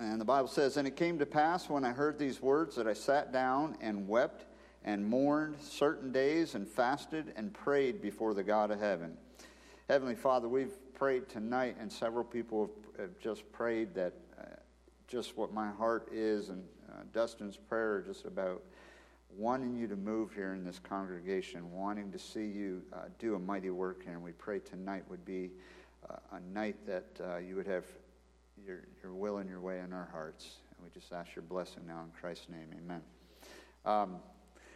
And the Bible says, And it came to pass when I heard these words that I sat down and wept and mourned certain days and fasted and prayed before the God of heaven. Heavenly Father, we've prayed tonight, and several people have, just prayed that uh, just what my heart is, and uh, Dustin's prayer just about wanting you to move here in this congregation, wanting to see you uh, do a mighty work here. And we pray tonight would be uh, a night that uh, you would have your, your will and your way in our hearts. And we just ask your blessing now in Christ's name. Amen. Um,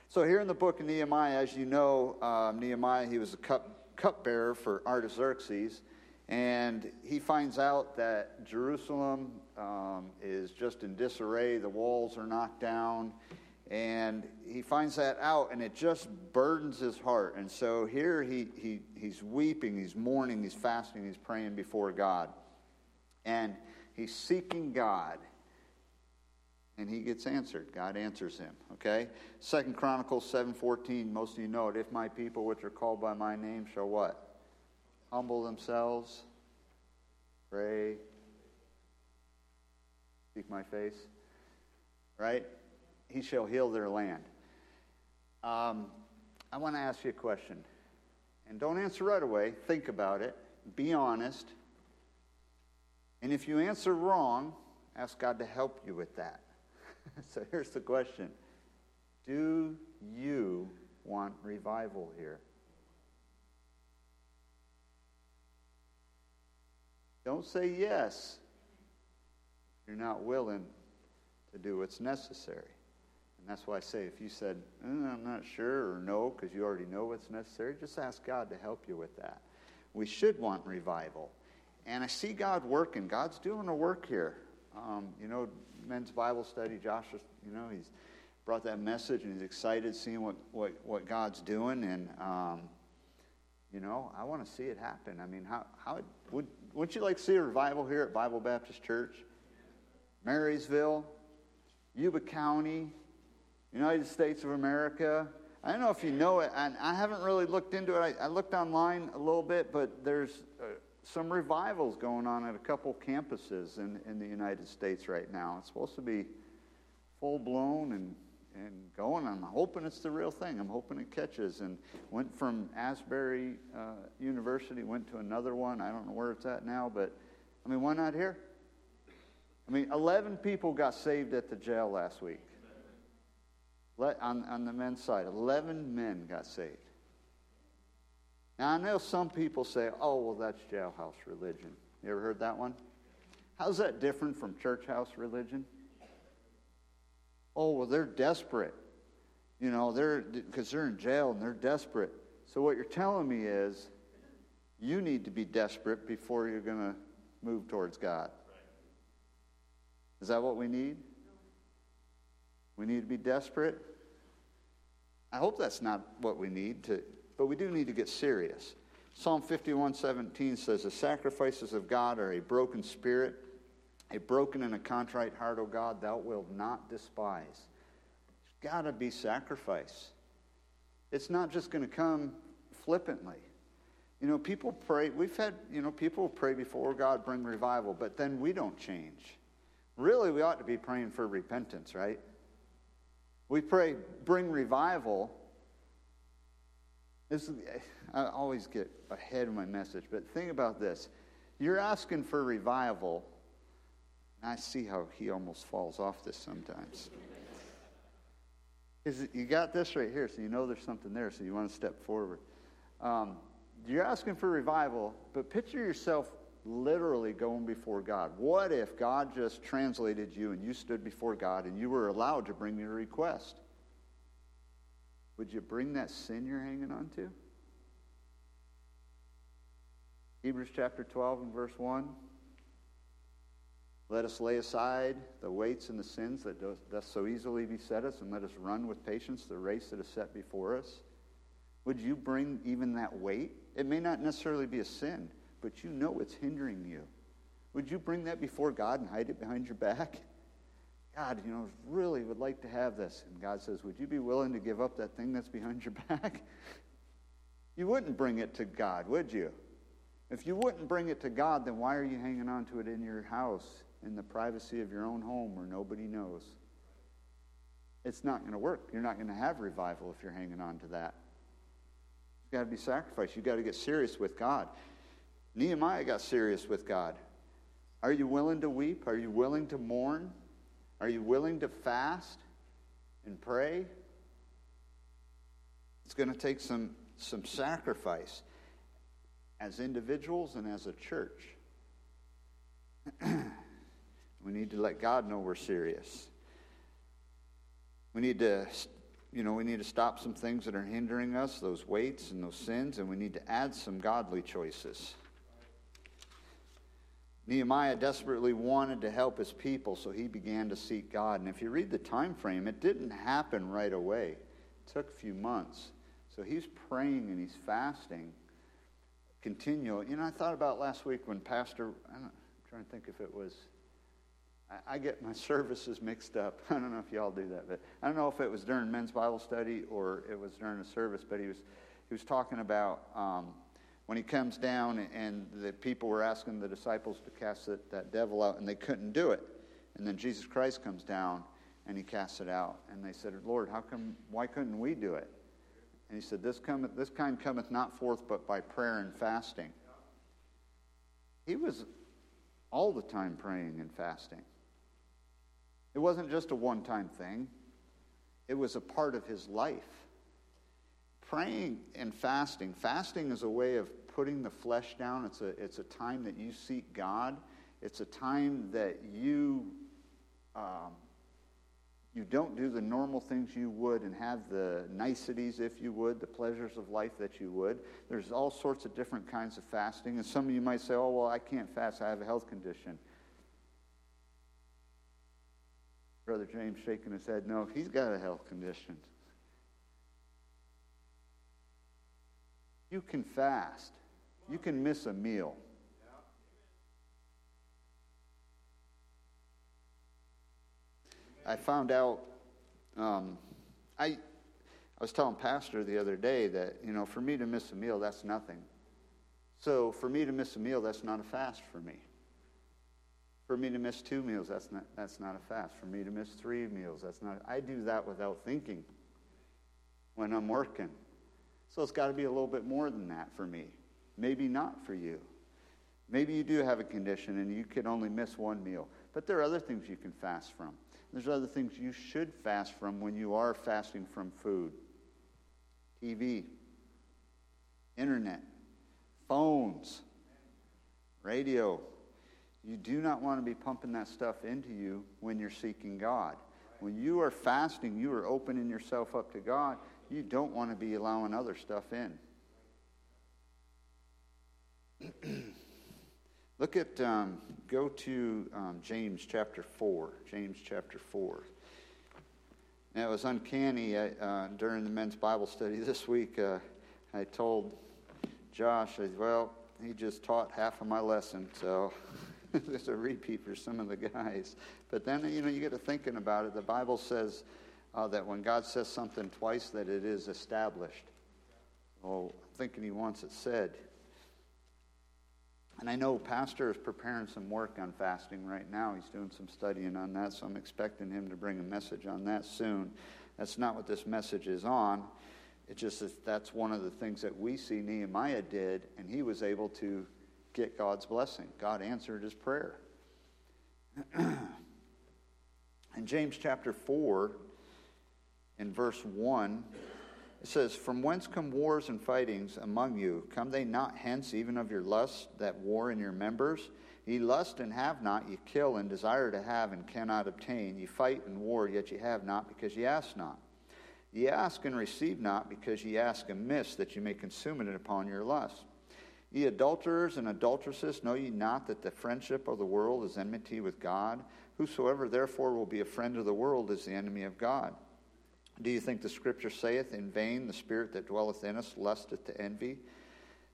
so, here in the book of Nehemiah, as you know, um, Nehemiah, he was a cup, cupbearer for Artaxerxes. And he finds out that Jerusalem um, is just in disarray, the walls are knocked down, and he finds that out, and it just burdens his heart. And so here he, he, he's weeping, he's mourning, he's fasting, he's praying before God. And he's seeking God. And he gets answered. God answers him. Okay? Second Chronicles 7:14, most of you know it. If my people which are called by my name shall what? Humble themselves, pray, seek my face. Right? he shall heal their land. Um, I want to ask you a question. And don't answer right away. Think about it. Be honest. And if you answer wrong, ask God to help you with that. so here's the question Do you want revival here? Don't say yes. You're not willing to do what's necessary. And that's why I say if you said, eh, I'm not sure, or no, because you already know what's necessary, just ask God to help you with that. We should want revival. And I see God working. God's doing a work here. Um, you know, men's Bible study, Josh, you know, he's brought that message and he's excited seeing what, what, what God's doing. And, um, you know, I want to see it happen. I mean, how, how would, wouldn't you like to see a revival here at Bible Baptist Church? Marysville, Yuba County, United States of America. I don't know if you know it, and I haven't really looked into it. I, I looked online a little bit, but there's some revivals going on at a couple campuses in, in the United States right now. It's supposed to be full blown and, and going. I'm hoping it's the real thing. I'm hoping it catches. And went from Asbury uh, University, went to another one. I don't know where it's at now, but I mean, why not here? I mean, 11 people got saved at the jail last week. Let, on, on the men's side, 11 men got saved. Now, I know some people say, oh, well, that's jailhouse religion. You ever heard that one? How's that different from church house religion? Oh, well, they're desperate. You know, they're because they're in jail and they're desperate. So what you're telling me is you need to be desperate before you're going to move towards God. Is that what we need? We need to be desperate. I hope that's not what we need to, but we do need to get serious. Psalm 51:17 says, "The sacrifices of God are a broken spirit, a broken and a contrite heart, O God, thou wilt not despise." There's got to be sacrifice. It's not just going to come flippantly. You know, people pray. We've had, you know, people pray before God bring revival, but then we don't change. Really, we ought to be praying for repentance, right? We pray, bring revival. This, I always get ahead of my message, but think about this. You're asking for revival. I see how he almost falls off this sometimes. Is you got this right here, so you know there's something there, so you want to step forward. Um, you're asking for revival, but picture yourself literally going before God. What if God just translated you and you stood before God and you were allowed to bring your request? Would you bring that sin you're hanging on to? Hebrews chapter 12 and verse 1. Let us lay aside the weights and the sins that doth so easily beset us, and let us run with patience the race that is set before us. Would you bring even that weight? It may not necessarily be a sin, but you know it's hindering you. Would you bring that before God and hide it behind your back? God, you know, really would like to have this. And God says, Would you be willing to give up that thing that's behind your back? You wouldn't bring it to God, would you? If you wouldn't bring it to God, then why are you hanging on to it in your house in the privacy of your own home where nobody knows. It's not going to work. You're not going to have revival if you're hanging on to that. It's got to be sacrificed. You've got to get serious with God. Nehemiah got serious with God. Are you willing to weep? Are you willing to mourn? Are you willing to fast and pray? It's going to take some, some sacrifice as individuals and as a church. we need to let God know we're serious. We need to, you know, we need to stop some things that are hindering us, those weights and those sins, and we need to add some godly choices. Nehemiah desperately wanted to help his people, so he began to seek God. And if you read the time frame, it didn't happen right away. It took a few months. So he's praying and he's fasting continually. You know, I thought about last week when Pastor, I'm trying to think if it was, I, I get my services mixed up. I don't know if y'all do that, but I don't know if it was during men's Bible study or it was during a service, but he was, he was talking about um, when he comes down and the people were asking the disciples to cast that, that devil out and they couldn't do it. And then Jesus Christ comes down and he casts it out. And they said, Lord, how come, why couldn't we do it? And he said, This, cometh, this kind cometh not forth but by prayer and fasting. He was all the time praying and fasting. It wasn't just a one time thing, it was a part of his life. Praying and fasting, fasting is a way of putting the flesh down. It's a, it's a time that you seek God. It's a time that you um, you don't do the normal things you would and have the niceties, if you would, the pleasures of life that you would. There's all sorts of different kinds of fasting. And some of you might say, oh, well, I can't fast. I have a health condition. Brother James shaking his head, no, he's got a health condition. You can fast. You can miss a meal. I found out, um, I, I was telling Pastor the other day that, you know, for me to miss a meal, that's nothing. So for me to miss a meal, that's not a fast for me. For me to miss two meals, that's not, that's not a fast. For me to miss three meals, that's not. I do that without thinking when I'm working. So it's got to be a little bit more than that for me. Maybe not for you. Maybe you do have a condition and you can only miss one meal. But there are other things you can fast from. There's other things you should fast from when you are fasting from food TV, internet, phones, radio. You do not want to be pumping that stuff into you when you're seeking God. When you are fasting, you are opening yourself up to God. You don't want to be allowing other stuff in. Look at, um, go to um, James chapter 4. James chapter 4. Now, it was uncanny uh, during the men's Bible study this week. Uh, I told Josh, I well, he just taught half of my lesson, so it's a repeat for some of the guys. But then, you know, you get to thinking about it. The Bible says uh, that when God says something twice, that it is established. Oh, I'm thinking he wants it said. And I know Pastor is preparing some work on fasting right now. He's doing some studying on that, so I'm expecting him to bring a message on that soon. That's not what this message is on. It's just that that's one of the things that we see Nehemiah did, and he was able to get God's blessing. God answered his prayer. in James chapter 4, in verse 1, it says, From whence come wars and fightings among you? Come they not hence even of your lust that war in your members? Ye lust and have not, ye kill and desire to have and cannot obtain. Ye fight and war, yet ye have not, because ye ask not. Ye ask and receive not, because ye ask amiss, that ye may consume it upon your lust. Ye adulterers and adulteresses, know ye not that the friendship of the world is enmity with God? Whosoever therefore will be a friend of the world is the enemy of God. Do you think the scripture saith, In vain the spirit that dwelleth in us lusteth to envy?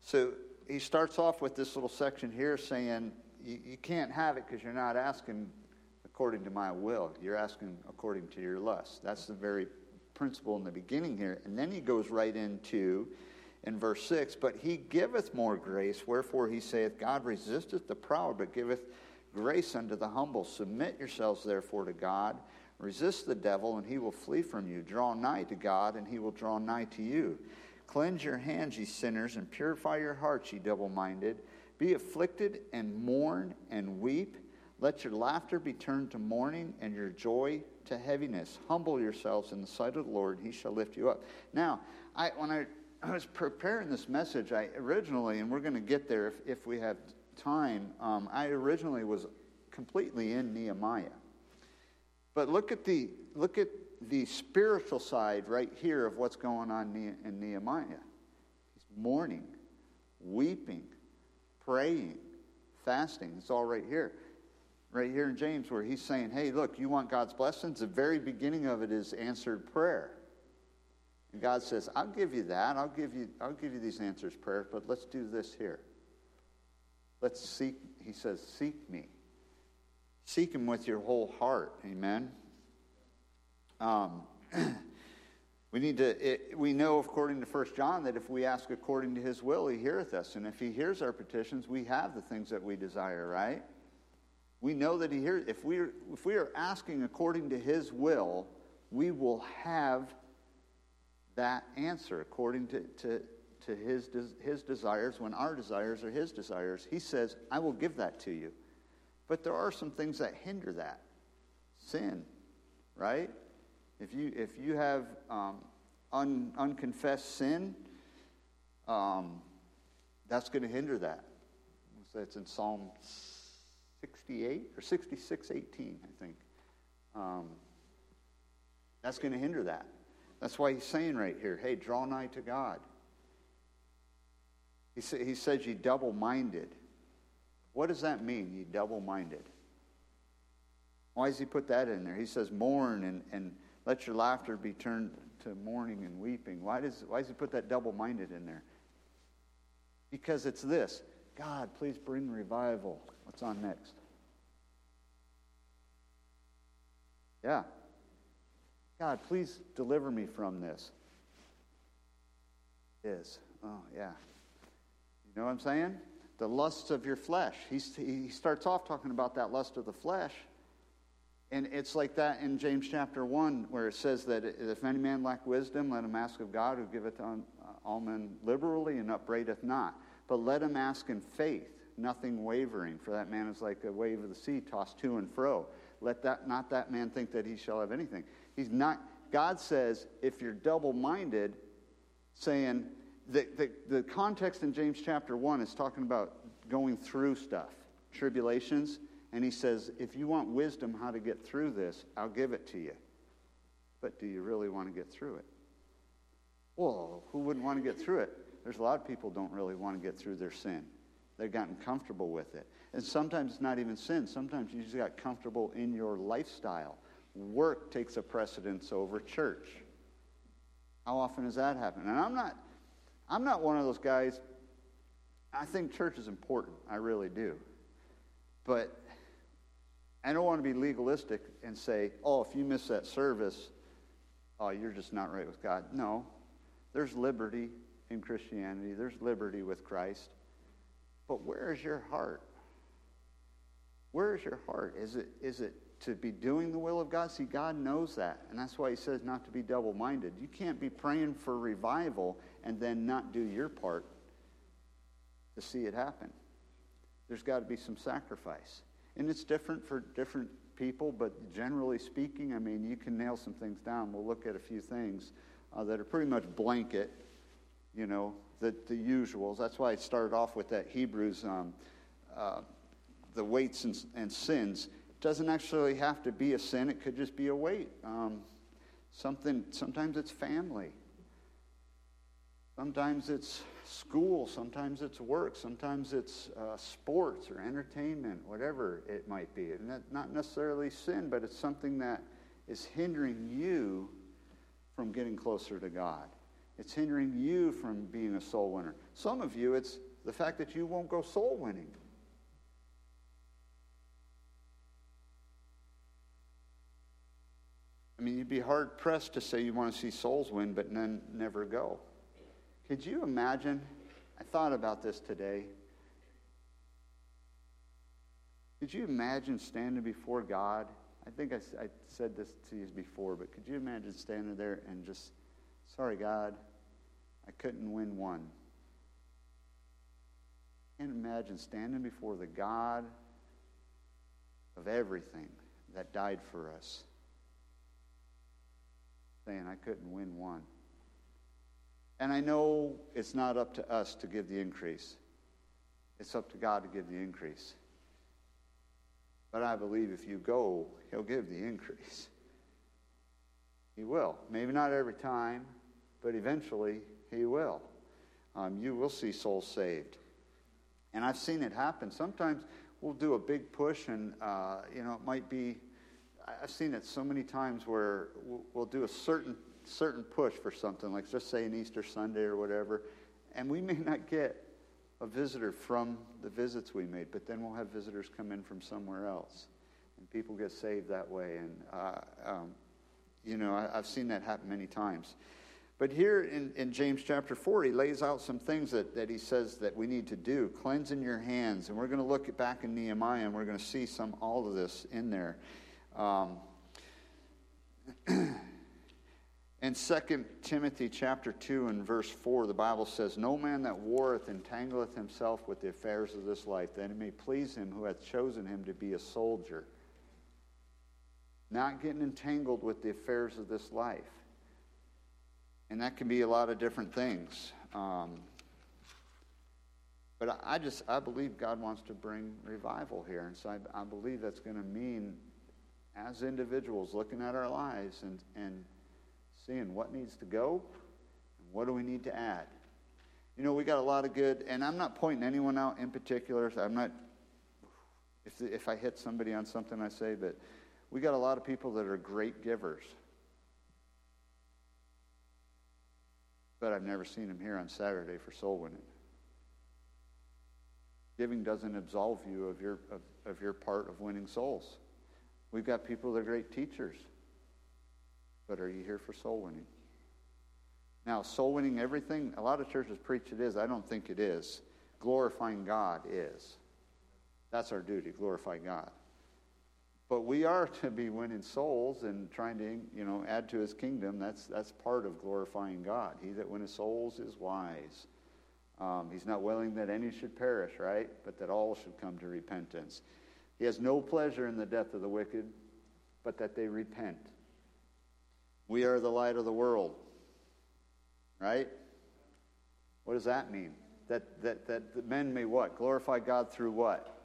So he starts off with this little section here saying, You, you can't have it because you're not asking according to my will. You're asking according to your lust. That's the very principle in the beginning here. And then he goes right into, in verse 6, But he giveth more grace, wherefore he saith, God resisteth the proud, but giveth grace unto the humble. Submit yourselves, therefore, to God. Resist the devil, and he will flee from you. Draw nigh to God, and he will draw nigh to you. Cleanse your hands, ye sinners, and purify your hearts, ye double minded. Be afflicted, and mourn, and weep. Let your laughter be turned to mourning, and your joy to heaviness. Humble yourselves in the sight of the Lord, he shall lift you up. Now, I, when I, I was preparing this message, I originally, and we're going to get there if, if we have time, um, I originally was completely in Nehemiah. But look at the look at the spiritual side right here of what's going on in Nehemiah. He's mourning, weeping, praying, fasting. It's all right here. Right here in James, where he's saying, Hey, look, you want God's blessings? The very beginning of it is answered prayer. And God says, I'll give you that. I'll give you, I'll give you these answers prayer, but let's do this here. Let's seek, he says, seek me. Seek him with your whole heart. Amen. Um, we need to, it, we know according to First John that if we ask according to his will, he heareth us. And if he hears our petitions, we have the things that we desire, right? We know that he hears. If we if we are asking according to his will, we will have that answer according to, to, to his, his desires when our desires are his desires. He says, I will give that to you. But there are some things that hinder that. Sin, right? If you, if you have um, un, unconfessed sin, um, that's going to hinder that. It's in Psalm 68 or 66, 18, I think. Um, that's going to hinder that. That's why he's saying right here, hey, draw nigh to God. He, sa- he says you double minded. What does that mean, you double minded? Why does he put that in there? He says, mourn and, and let your laughter be turned to mourning and weeping. Why does, why does he put that double minded in there? Because it's this God, please bring revival. What's on next? Yeah. God, please deliver me from this. Is. Oh, yeah. You know what I'm saying? The lusts of your flesh. He's, he starts off talking about that lust of the flesh. And it's like that in James chapter 1, where it says that if any man lack wisdom, let him ask of God, who giveth to all men liberally and upbraideth not. But let him ask in faith, nothing wavering, for that man is like a wave of the sea tossed to and fro. Let that not that man think that he shall have anything. He's not God says if you're double-minded, saying the, the, the context in James chapter 1 is talking about going through stuff, tribulations. And he says, if you want wisdom how to get through this, I'll give it to you. But do you really want to get through it? Well, who wouldn't want to get through it? There's a lot of people don't really want to get through their sin. They've gotten comfortable with it. And sometimes it's not even sin. Sometimes you just got comfortable in your lifestyle. Work takes a precedence over church. How often does that happen? And I'm not I'm not one of those guys. I think church is important. I really do. But I don't want to be legalistic and say, oh, if you miss that service, oh, you're just not right with God. No. There's liberty in Christianity, there's liberty with Christ. But where is your heart? Where is your heart? Is it, is it to be doing the will of God? See, God knows that. And that's why He says not to be double minded. You can't be praying for revival and then not do your part to see it happen. There's got to be some sacrifice. And it's different for different people, but generally speaking, I mean, you can nail some things down. We'll look at a few things uh, that are pretty much blanket, you know, the, the usuals. That's why I started off with that Hebrews, um, uh, the weights and, and, sins. It doesn't actually have to be a sin, it could just be a weight. Um, something, sometimes it's family. Sometimes it's school, sometimes it's work, sometimes it's uh, sports or entertainment, whatever it might be. And that, not necessarily sin, but it's something that is hindering you from getting closer to God. It's hindering you from being a soul winner. Some of you, it's the fact that you won't go soul winning. I mean, you'd be hard pressed to say you want to see souls win, but then never go. Could you imagine? I thought about this today. Could you imagine standing before God? I think I, I said this to you before, but could you imagine standing there and just, sorry, God, I couldn't win one. Can't imagine standing before the God of everything that died for us, saying, I couldn't win one. And I know it's not up to us to give the increase, it's up to God to give the increase. But I believe if you go, He'll give the increase. He will. Maybe not every time, but eventually He will. Um, you will see souls saved. And I've seen it happen. Sometimes we'll do a big push, and, uh, you know, it might be, I've seen it so many times where we'll, we'll do a certain, certain push for something, like just say an Easter Sunday or whatever, and we may not get a visitor from the visits we made, but then we'll have visitors come in from somewhere else. And people get saved that way. And, uh, um, you know, I, have seen that happen many times. But here in, in James chapter 4, he lays out some things that, that he says that we need to do. Cleansing your hands. And we're going to look back in Nehemiah and we're going to see some all of this in there. Um, In 2 Timothy chapter 2 and verse 4, the Bible says, No man that warreth entangleth himself with the affairs of this life, that it may please him who hath chosen him to be a soldier. Not getting entangled with the affairs of this life. And that can be a lot of different things. Um, but I just, I believe God wants to bring revival here. And so I, I believe that's going to mean, as individuals, looking at our lives and, and seeing what needs to go and what do we need to add. You know, we got a lot of good, and I'm not pointing anyone out in particular. So I'm not, if, if I hit somebody on something, I say, but we got a lot of people that are great givers. But I've never seen them here on Saturday for soul winning. Giving doesn't absolve you of your, of, of your part of winning souls. We've got people that are great teachers. But are you here for soul winning? Now, soul winning everything, a lot of churches preach it is. I don't think it is. Glorifying God is. That's our duty, glorify God. But we are to be winning souls and trying to, you know, add to his kingdom. That's, that's part of glorifying God. He that winneth souls is wise. Um, he's not willing that any should perish, right? But that all should come to repentance. He has no pleasure in the death of the wicked, but that they repent. We are the light of the world. Right? What does that mean? That, that, that men may what? Glorify God through what?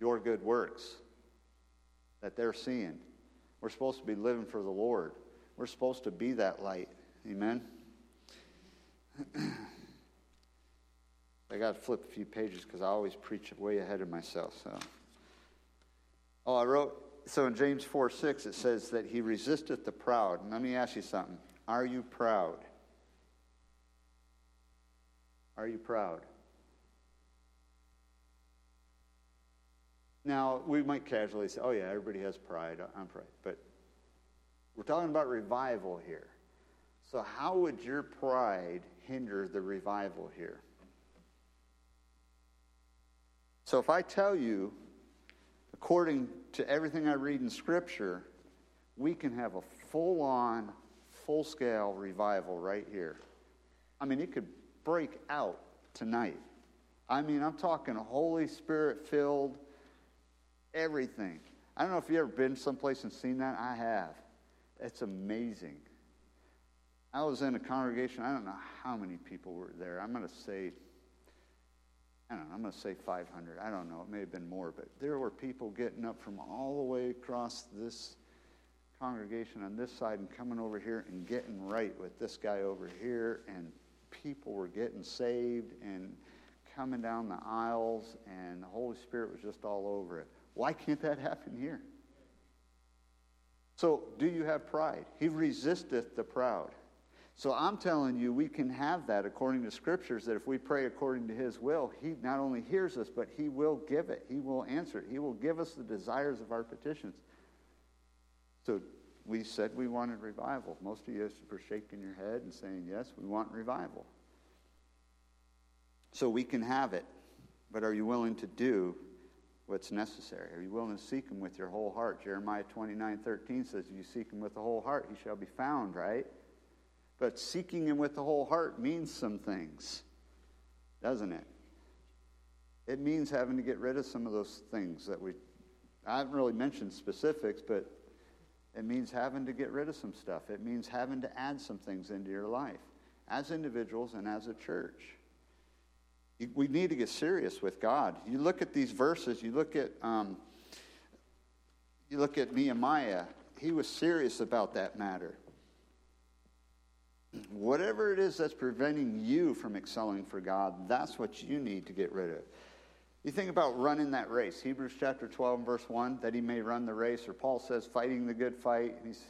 Your good works that they're seeing. We're supposed to be living for the Lord. We're supposed to be that light. Amen? I got to flip a few pages because I always preach way ahead of myself. So, oh, I wrote so in James 4 6, it says that he resisteth the proud. And let me ask you something. Are you proud? Are you proud? Now, we might casually say, oh, yeah, everybody has pride. I'm proud. But we're talking about revival here. So, how would your pride hinder the revival here? So, if I tell you according to everything I read in Scripture, we can have a full on, full scale revival right here. I mean, it could break out tonight. I mean, I'm talking Holy Spirit filled everything. I don't know if you've ever been someplace and seen that. I have. It's amazing. I was in a congregation, I don't know how many people were there. I'm going to say I don't know, I'm going to say 500. I don't know. It may have been more, but there were people getting up from all the way across this congregation on this side and coming over here and getting right with this guy over here. And people were getting saved and coming down the aisles, and the Holy Spirit was just all over it. Why can't that happen here? So, do you have pride? He resisteth the proud. So I'm telling you, we can have that according to scriptures that if we pray according to his will, he not only hears us, but he will give it. He will answer it. He will give us the desires of our petitions. So we said we wanted revival. Most of you are shaking your head and saying, yes, we want revival. So we can have it. But are you willing to do what's necessary? Are you willing to seek him with your whole heart? Jeremiah 29 13 says, If you seek him with the whole heart, he shall be found, right? But seeking him with the whole heart means some things, doesn't it? It means having to get rid of some of those things that we, I haven't really mentioned specifics, but it means having to get rid of some stuff. It means having to add some things into your life as individuals and as a church. We need to get serious with God. You look at these verses, you look at, um, you look at Nehemiah, he was serious about that matter. Whatever it is that's preventing you from excelling for God, that's what you need to get rid of. You think about running that race. Hebrews chapter 12 verse 1, that he may run the race, or Paul says, fighting the good fight. He's,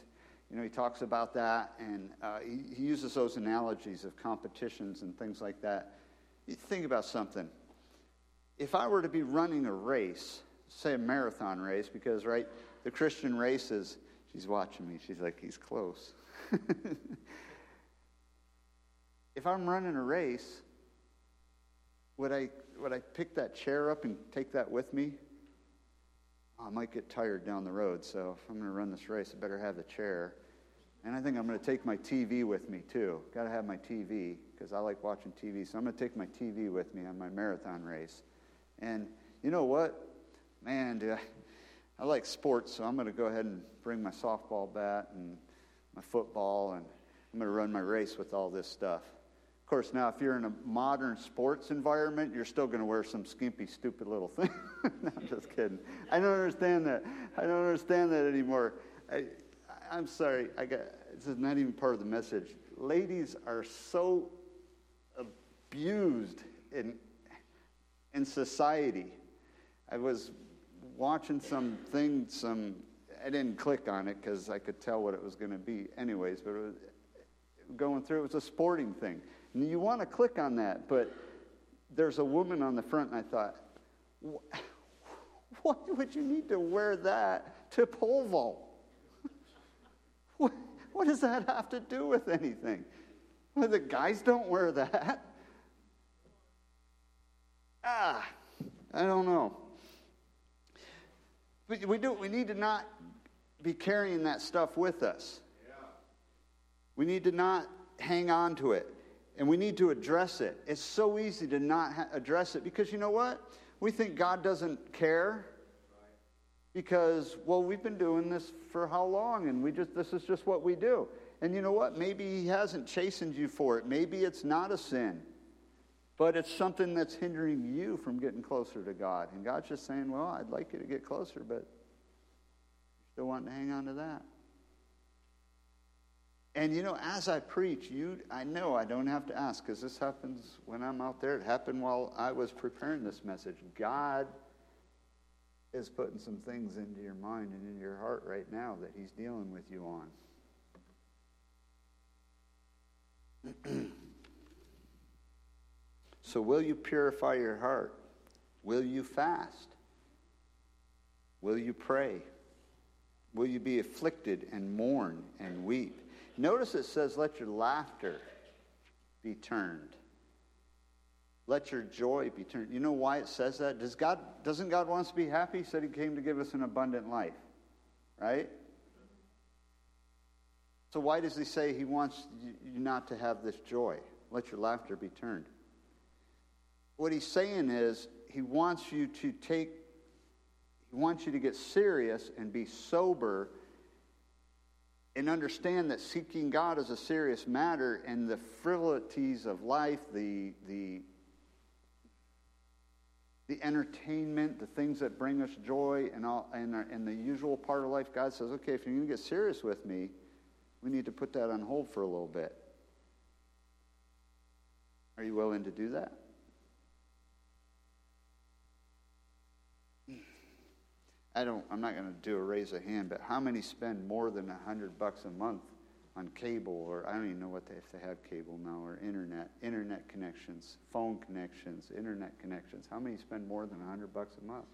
you know, he talks about that, and uh, he, he uses those analogies of competitions and things like that. You think about something. If I were to be running a race, say a marathon race, because, right, the Christian race is, she's watching me. She's like, he's close. if I'm running a race, would I, would I pick that chair up and take that with me? I might get tired down the road, so if I'm going to run this race, I better have the chair. And I think I'm going to take my TV with me too. Got to have my TV because I like watching TV. So I'm going to take my TV with me on my marathon race. And you know what? Man, I, I like sports, so I'm going to go ahead and bring my softball bat and my football, and I'm going to run my race with all this stuff course, now if you're in a modern sports environment, you're still going to wear some skimpy, stupid little thing. no, I'm just kidding. I don't understand that. I don't understand that anymore. I, I'm sorry. I got this is not even part of the message. Ladies are so abused in in society. I was watching something, some I didn't click on it because I could tell what it was going to be, anyways. But it was going through. It was a sporting thing you want to click on that, but there's a woman on the front, and I thought, why would you need to wear that to pole vault? What, what does that have to do with anything? Well, the guys don't wear that. Ah, I don't know. But we do. We need to not be carrying that stuff with us. Yeah. We need to not hang on to it. And we need to address it. It's so easy to not ha- address it because you know what? We think God doesn't care because, well, we've been doing this for how long and we just, this is just what we do. And you know what? Maybe He hasn't chastened you for it. Maybe it's not a sin, but it's something that's hindering you from getting closer to God. And God's just saying, well, I'd like you to get closer, but you're still wanting to hang on to that. And you know, as I preach, you, I know I don't have to ask because this happens when I'm out there. It happened while I was preparing this message. God is putting some things into your mind and in your heart right now that He's dealing with you on. so, will you purify your heart? Will you fast? Will you pray? Will you be afflicted and mourn and weep? Notice it says, let your laughter be turned. Let your joy be turned. You know why it says that? Does God, doesn't God want us to be happy? He said he came to give us an abundant life, right? So why does he say he wants you not to have this joy? Let your laughter be turned. What he's saying is he wants you to take, he wants you to get serious and be sober and understand that seeking God is a serious matter and the frivolities of life, the, the, the entertainment, the things that bring us joy, and, all, and, our, and the usual part of life, God says, okay, if you're going to get serious with me, we need to put that on hold for a little bit. Are you willing to do that? I don't, I'm not going to do a raise of hand, but how many spend more than a hundred bucks a month on cable, or I don't even know what they, if they have cable now, or internet, internet connections, phone connections, internet connections. How many spend more than a hundred bucks a month?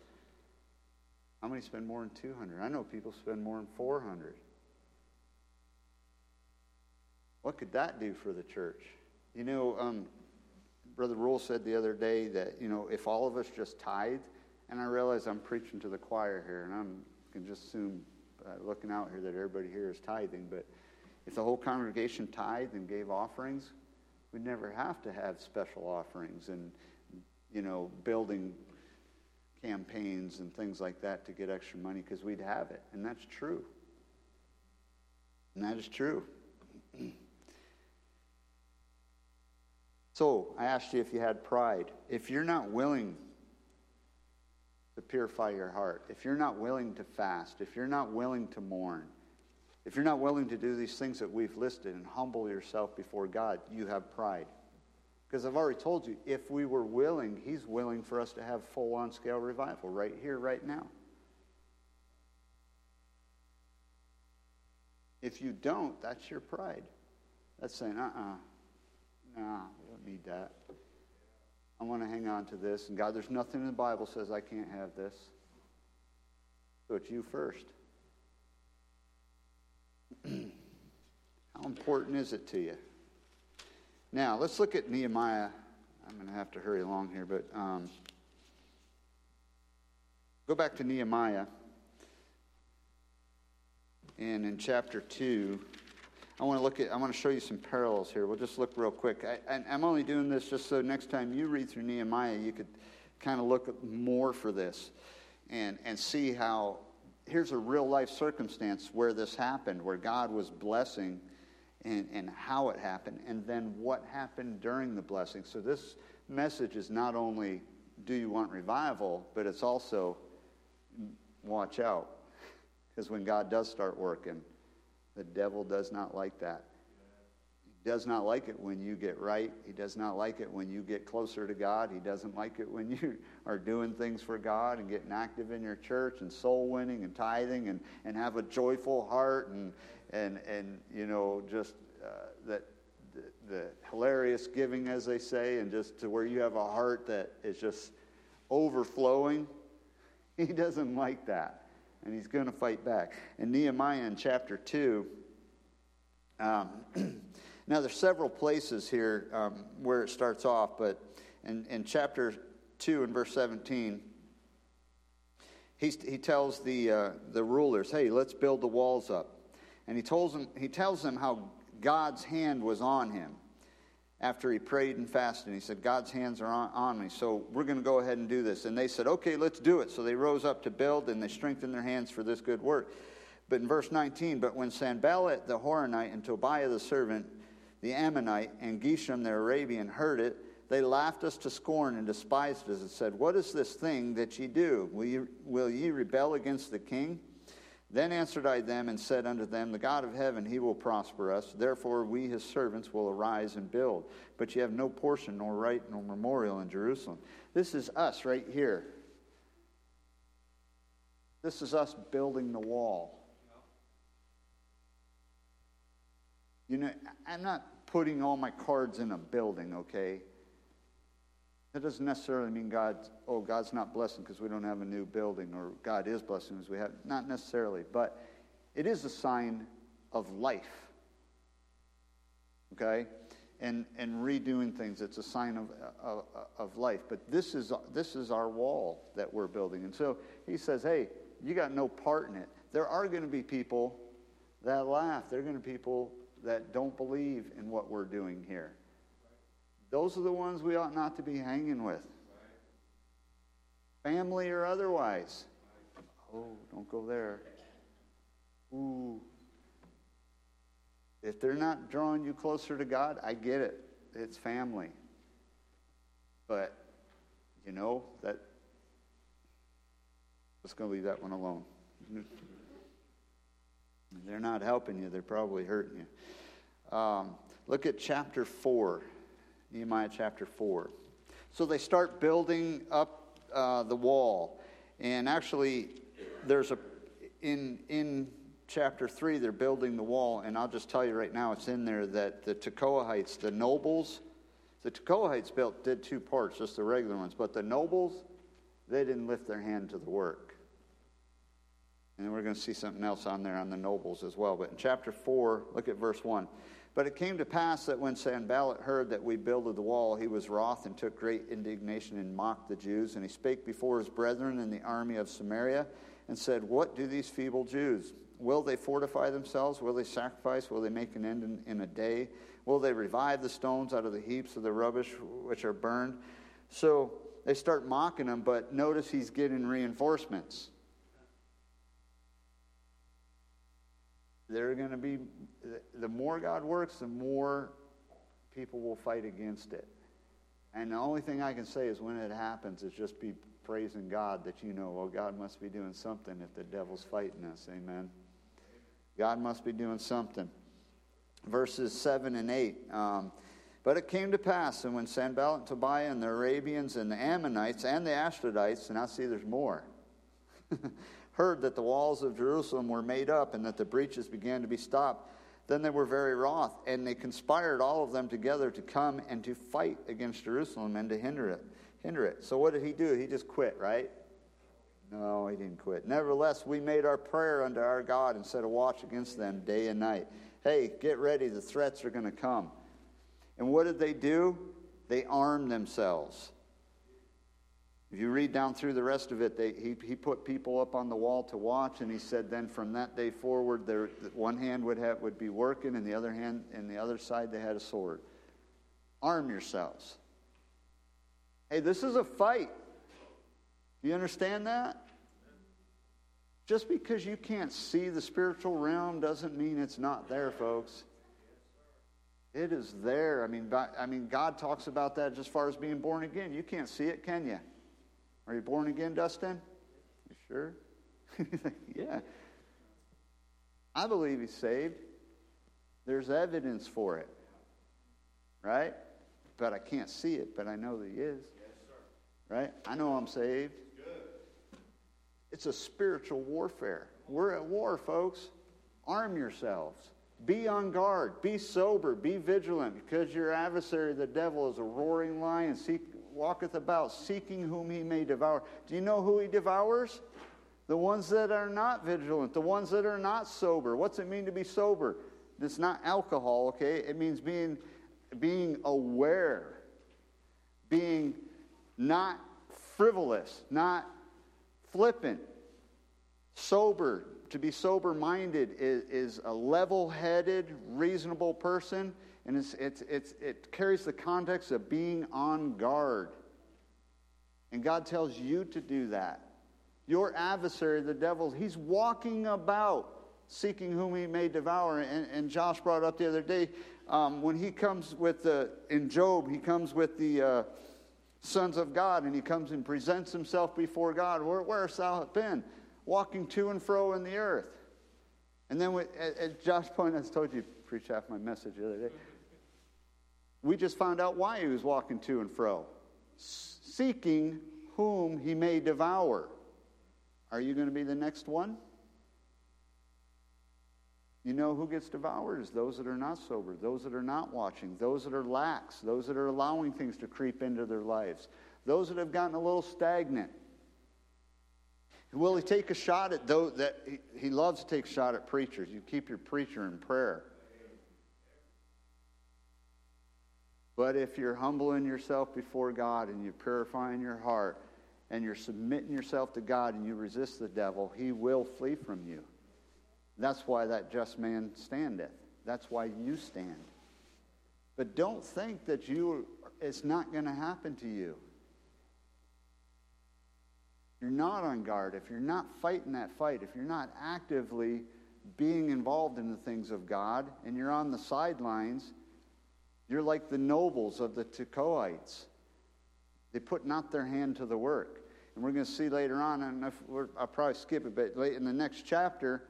How many spend more than 200? I know people spend more than 400. What could that do for the church? You know, um, Brother Rule said the other day that, you know, if all of us just tithe And I realize I'm preaching to the choir here, and I'm can just assume, uh, looking out here, that everybody here is tithing. But if the whole congregation tithed and gave offerings, we'd never have to have special offerings and, you know, building campaigns and things like that to get extra money because we'd have it. And that's true. And that is true. so I asked you if you had pride. If you're not willing to purify your heart, if you're not willing to fast, if you're not willing to mourn, if you're not willing to do these things that we've listed and humble yourself before God, you have pride. Because I've already told you, if we were willing, He's willing for us to have full on scale revival right here, right now. If you don't, that's your pride. That's saying, uh uh-uh, uh, nah, we don't need that. I want to hang on to this. And God, there's nothing in the Bible says I can't have this. So it's you first. How important is it to you? Now, let's look at Nehemiah. I'm going to have to hurry along here, but um, go back to Nehemiah. And in chapter 2, I want to look at, I want to show you some parallels here. We'll just look real quick. I, am only doing this just so next time you read through Nehemiah, you could kind of look more for this and, and see how here's a real life circumstance where this happened, where God was blessing and, and how it happened, and then what happened during the blessing. So, this message is not only do you want revival, but it's also watch out. Because when God does start working, the devil does not like that. He does not like it when you get right. He does not like it when you get closer to God. He doesn't like it when you are doing things for God and getting active in your church and soul winning and tithing and, and have a joyful heart and, and, and you know, just uh, that the, the hilarious giving, as they say, and just to where you have a heart that is just overflowing. He doesn't like that, and he's going to fight back. In Nehemiah in chapter 2, um, now there's several places here um, where it starts off, but in, in chapter 2 and verse 17, he, he tells the, uh, the rulers, hey, let's build the walls up. And he, tells them, he tells them how God's hand was on him after he prayed and fasted. He said, God's hands are on, on me, so we're going to go ahead and do this. And they said, okay, let's do it. So they rose up to build and they strengthened their hands for this good work. But in verse 19, but when Sanballat the Horonite and Tobiah the servant, the Ammonite, and Geshem the Arabian heard it, they laughed us to scorn and despised us and said, What is this thing that ye do? Will ye, will ye rebel against the king? Then answered I them and said unto them, The God of heaven, he will prosper us. Therefore we, his servants, will arise and build. But ye have no portion, nor right, nor memorial in Jerusalem. This is us right here. This is us building the wall. You know, I'm not putting all my cards in a building, okay? That doesn't necessarily mean God, oh, God's not blessing because we don't have a new building, or God is blessing us we have. Not necessarily, but it is a sign of life. Okay? And, and redoing things, it's a sign of, of, of life. But this is, this is our wall that we're building. And so he says, hey, you got no part in it. There are going to be people that laugh. There are going to be people that don't believe in what we're doing here. Those are the ones we ought not to be hanging with. Family or otherwise. Oh, don't go there. Ooh. If they're not drawing you closer to God, I get it. It's family. But, you know, that let's go leave that one alone. they're not helping you, they're probably hurting you. Um, look at chapter 4. Nehemiah chapter 4. So they start building up uh, the wall. And actually, there's a, in, in chapter 3, they're building the wall. And I'll just tell you right now, it's in there that the Tekoahites, the nobles, the Tekoahites built, did two parts, just the regular ones. But the nobles, they didn't lift their hand to the work. And we're going to see something else on there on the nobles as well. But in chapter 4, look at verse 1. But it came to pass that when Sanballat heard that we builded the wall, he was wroth and took great indignation and mocked the Jews. And he spake before his brethren in the army of Samaria and said, What do these feeble Jews? Will they fortify themselves? Will they sacrifice? Will they make an end in, in a day? Will they revive the stones out of the heaps of the rubbish which are burned? So they start mocking him, but notice he's getting reinforcements. They're going to be, the more God works, the more people will fight against it. And the only thing I can say is when it happens, is just be praising God that you know, well, God must be doing something if the devil's fighting us. Amen. God must be doing something. Verses 7 and 8. Um, but it came to pass, and when Sanballat and Tobiah and the Arabians and the Ammonites and the Ashdodites, and I see there's more. heard that the walls of Jerusalem were made up and that the breaches began to be stopped, then they were very wroth, and they conspired all of them together to come and to fight against Jerusalem and to hinder it. Hinder it. So what did he do? He just quit, right? No, he didn't quit. Nevertheless, we made our prayer unto our God and set a watch against them day and night. Hey, get ready, the threats are going to come. And what did they do? They armed themselves. If you read down through the rest of it, they, he, he put people up on the wall to watch, and he said then from that day forward, there, one hand would, have, would be working, and the other hand, and the other side, they had a sword. Arm yourselves. Hey, this is a fight. Do you understand that? Just because you can't see the spiritual realm doesn't mean it's not there, folks. It is there. I mean, I mean, God talks about that as far as being born again. You can't see it, can you? Are you born again, Dustin? You sure? yeah. I believe he's saved. There's evidence for it. Right? But I can't see it, but I know that he is. Yes, right? I know I'm saved. Good. It's a spiritual warfare. We're at war, folks. Arm yourselves. Be on guard. Be sober. Be vigilant because your adversary, the devil, is a roaring lion seek, walketh about, seeking whom he may devour. Do you know who he devours? The ones that are not vigilant, the ones that are not sober. What's it mean to be sober? It's not alcohol, okay? It means being, being aware, being not frivolous, not flippant, sober. To be sober minded is, is a level headed, reasonable person and it's, it's, it's, it carries the context of being on guard. And God tells you to do that. Your adversary, the devil, he's walking about seeking whom he may devour. And, and Josh brought up the other day um, when he comes with the, in Job, he comes with the uh, sons of God and he comes and presents himself before God. Where, where hast thou been? Walking to and fro in the earth. And then, we, as Josh pointed, I told you, preach half my message the other day. We just found out why he was walking to and fro, seeking whom he may devour. Are you going to be the next one? You know who gets devoured is those that are not sober, those that are not watching, those that are lax, those that are allowing things to creep into their lives, those that have gotten a little stagnant. Will he take a shot at those that he, loves to take a shot at preachers? You keep your preacher in prayer. But if you're humbling yourself before God and you're purifying your heart and you're submitting yourself to God and you resist the devil, he will flee from you. That's why that just man standeth. That's why you stand. But don't think that you it's not going to happen to you. You're not on guard, if you're not fighting that fight, if you're not actively being involved in the things of God and you're on the sidelines, you're like the nobles of the Tekoites. They put not their hand to the work. And we're going to see later on, and I'll probably skip it, but in the next chapter,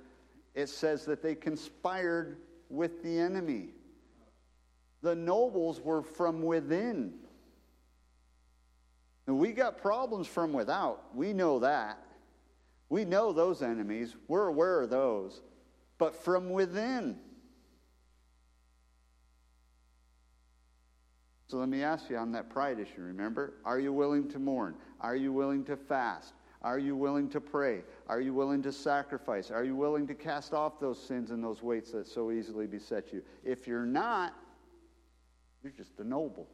it says that they conspired with the enemy. The nobles were from within. And we got problems from without. We know that. We know those enemies. We're aware of those. But from within, So let me ask you on that pride issue, remember? Are you willing to mourn? Are you willing to fast? Are you willing to pray? Are you willing to sacrifice? Are you willing to cast off those sins and those weights that so easily beset you? If you're not, you're just a noble.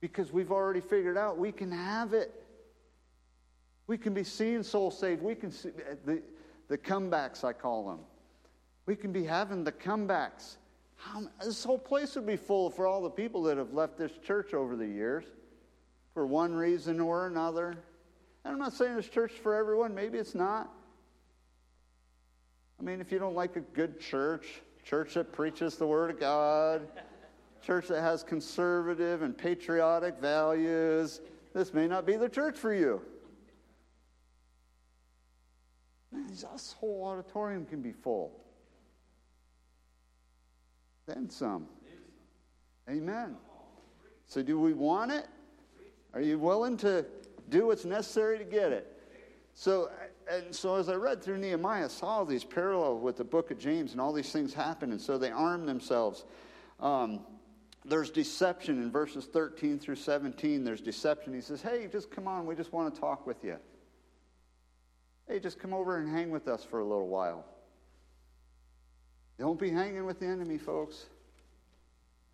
Because we've already figured out we can have it. We can be seeing souls saved. We can see the, the comebacks, I call them. We can be having the comebacks. How, this whole place would be full for all the people that have left this church over the years for one reason or another. And I'm not saying this church for everyone. Maybe it's not. I mean, if you don't like a good church, church that preaches the Word of God, church that has conservative and patriotic values, this may not be the church for you. Man, this whole auditorium can be full. Then some. Amen. So, do we want it? Are you willing to do what's necessary to get it? So, and so as I read through Nehemiah, I saw these parallels with the book of James, and all these things happen, and so they arm themselves. Um, there's deception in verses 13 through 17. There's deception. He says, Hey, just come on, we just want to talk with you. Hey, just come over and hang with us for a little while. Don't be hanging with the enemy, folks.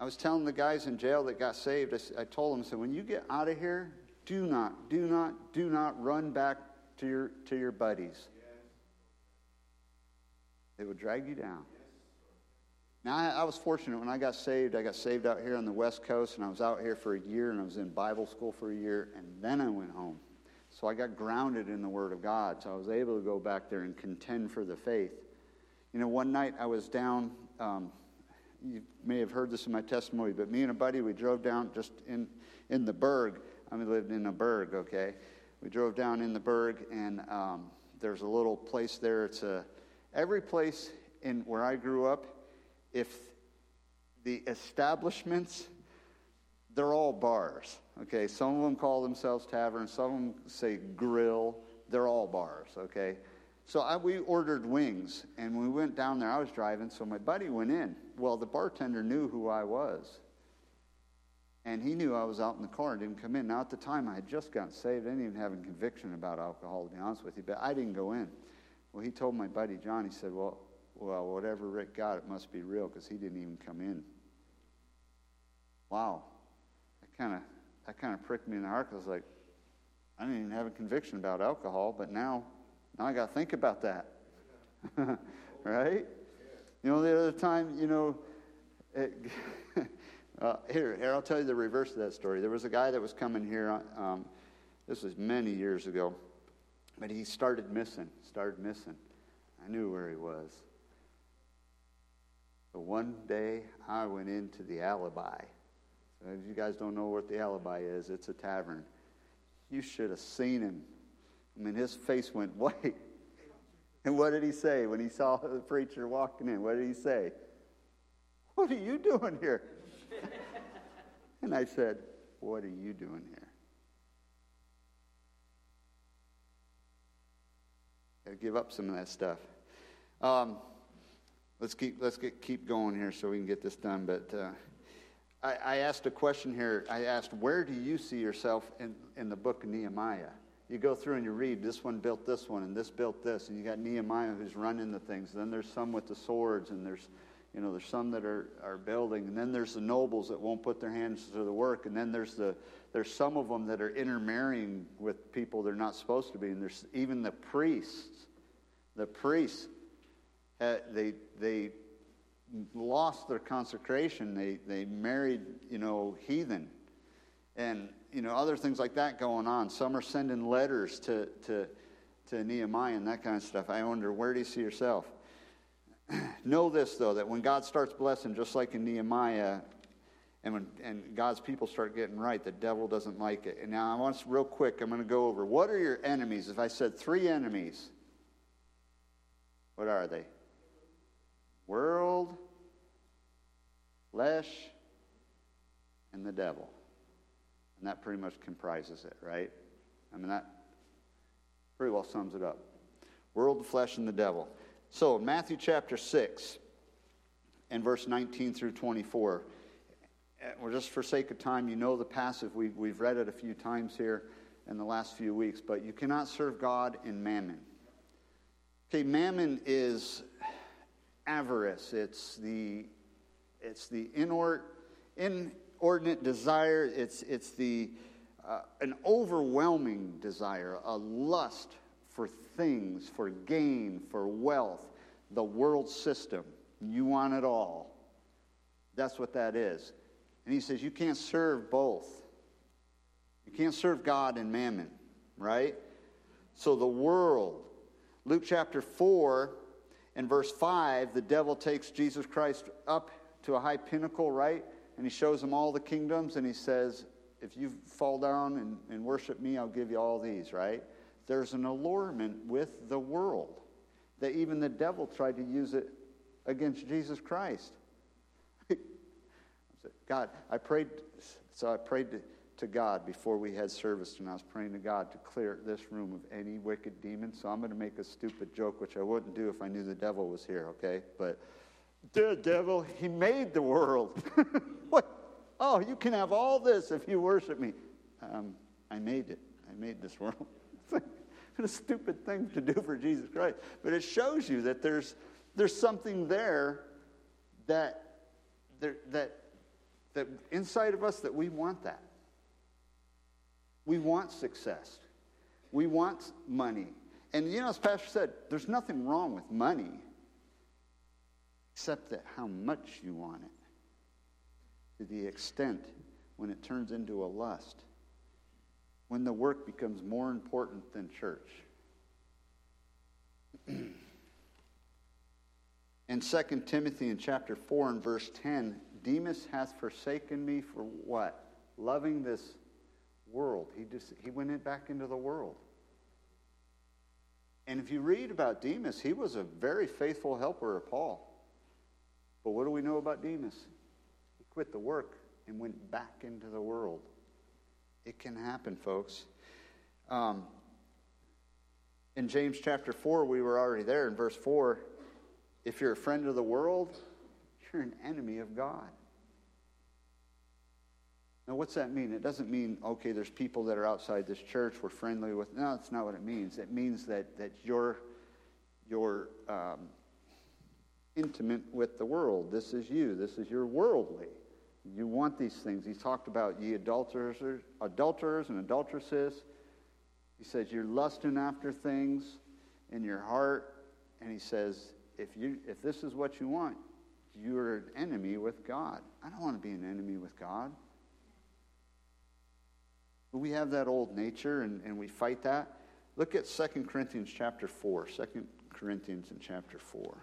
I was telling the guys in jail that got saved, I, I told them, I said, when you get out of here, do not, do not, do not run back to your, to your buddies. They would drag you down. Now, I, I, was fortunate when I got saved. I got saved out here on the West Coast, and I was out here for a year, and I was in Bible school for a year, and then I went home. So I got grounded in the Word of God. So I was able to go back there and contend for the faith. You know, one night I was down. Um, you may have heard this in my testimony, but me and a buddy, we drove down just in, in the Berg. I mean, lived in a Berg, okay? We drove down in the Berg, and um, there's a little place there. It's a, every place in where I grew up, if the establishments, they're all bars, okay? Some of them call themselves taverns, some of them say grill. They're all bars, okay? So I, we ordered wings, and we went down there, I was driving, so my buddy went in. Well, the bartender knew who I was, and he knew I was out in the car and didn't come in. Now, at the time, I had just gotten saved. I didn't even have a conviction about alcohol, to be honest with you, but I didn't go in. Well, he told my buddy John, he said, Well, well whatever Rick got, it must be real because he didn't even come in. Wow. That kind of that kind of pricked me in the heart. because I was like, I didn't even have a conviction about alcohol, but now now I got to think about that. right? You know, the other time, you know, it, uh, here, here, I'll tell you the reverse of that story. There was a guy that was coming here, um, this was many years ago, but he started missing, started missing. I knew where he was. But one day I went into the alibi. So if you guys don't know what the alibi is, it's a tavern. You should have seen him I mean, his face went white. And what did he say when he saw the preacher walking in? What did he say? What are you doing here? and I said, What are you doing here? Gotta give up some of that stuff. Um, let's keep let's get keep going here so we can get this done. But uh, I, I asked a question here. I asked, Where do you see yourself in, in the book of Nehemiah? You go through and you read this one built this one and this built this and you got nehemiah who's running the things. Then there's some with the swords and there's you know there's some that are, are building. And then there's the nobles that won't put their hands to the work. And then there's the there's some of them that are intermarrying with people they're not supposed to be. And there's even the priests. The priests uh, they they lost their consecration. They they married you know heathen. And you know, other things like that going on. Some are sending letters to, to, to Nehemiah and that kind of stuff. I wonder, where do you see yourself? know this, though, that when God starts blessing, just like in Nehemiah, and when and God's people start getting right, the devil doesn't like it. And now I want to, real quick, I'm going to go over what are your enemies? If I said three enemies, what are they? World, flesh, and the devil. And that pretty much comprises it, right? I mean, that pretty well sums it up. World, the flesh, and the devil. So, Matthew chapter 6 and verse 19 through 24. Eh, well, just for sake of time, you know the passage. We, we've read it a few times here. in the last few weeks, but you cannot serve God in mammon. Okay, mammon is avarice. It's the it's the inordinate desire. It's it's the uh, an overwhelming desire, a lust for things, for gain, for wealth, the world system. You want it all. That's what that is. And he says you can't serve both. You can't serve God and mammon, right? So the world, Luke chapter 4 and verse 5, the devil takes Jesus Christ up to a high pinnacle, right? And he shows him all the kingdoms and he says, If you fall down and, and worship me, I'll give you all these, right? There's an allurement with the world that even the devil tried to use it against Jesus Christ. God, I prayed, so I prayed to to God before we had service, and I was praying to God to clear this room of any wicked demon. So I'm going to make a stupid joke, which I wouldn't do if I knew the devil was here, okay? But the devil, he made the world. what? Oh, you can have all this if you worship me. Um, I made it. I made this world. what a stupid thing to do for Jesus Christ. But it shows you that there's, there's something there that, that, that, that inside of us that we want that. We want success. We want money. And you know, as Pastor said, there's nothing wrong with money, except that how much you want it, to the extent when it turns into a lust, when the work becomes more important than church. in 2 Timothy in chapter 4 and verse 10, Demas hath forsaken me for what? Loving this world. He just he went back into the world. And if you read about Demas, he was a very faithful helper of Paul. But what do we know about Demas? He quit the work and went back into the world. It can happen, folks. Um, in James chapter 4, we were already there in verse 4. If you're a friend of the world, you're an enemy of God. Now, what's that mean? It doesn't mean, okay, there's people that are outside this church we're friendly with. No, that's not what it means. It means that, that you're, you're um, intimate with the world. This is you. This is your worldly. You want these things. He talked about ye adulterers, adulterers and adulteresses. He says you're lusting after things in your heart. And he says, if, you, if this is what you want, you're an enemy with God. I don't want to be an enemy with God. But we have that old nature and, and we fight that. Look at 2 Corinthians chapter 4. 2 Corinthians in chapter 4.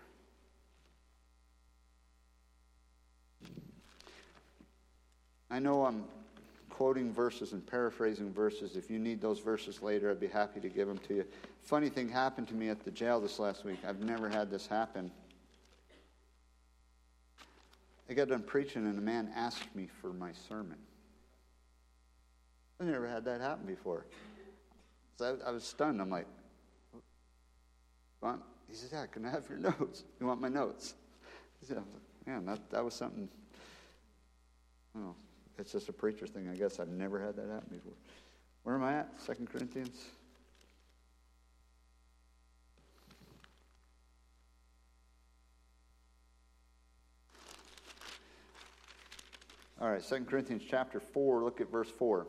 I know I'm quoting verses and paraphrasing verses. If you need those verses later, I'd be happy to give them to you. Funny thing happened to me at the jail this last week. I've never had this happen. I got done preaching, and a man asked me for my sermon. I never had that happen before. So I, I was stunned. I'm like, want? He says, yeah, can I have your notes? You want my notes? He said, man, that, that was something, oh, it's just a preacher thing, I guess. I've never had that happen before. Where am I at? Second Corinthians? All right, Second Corinthians chapter 4, look at verse 4.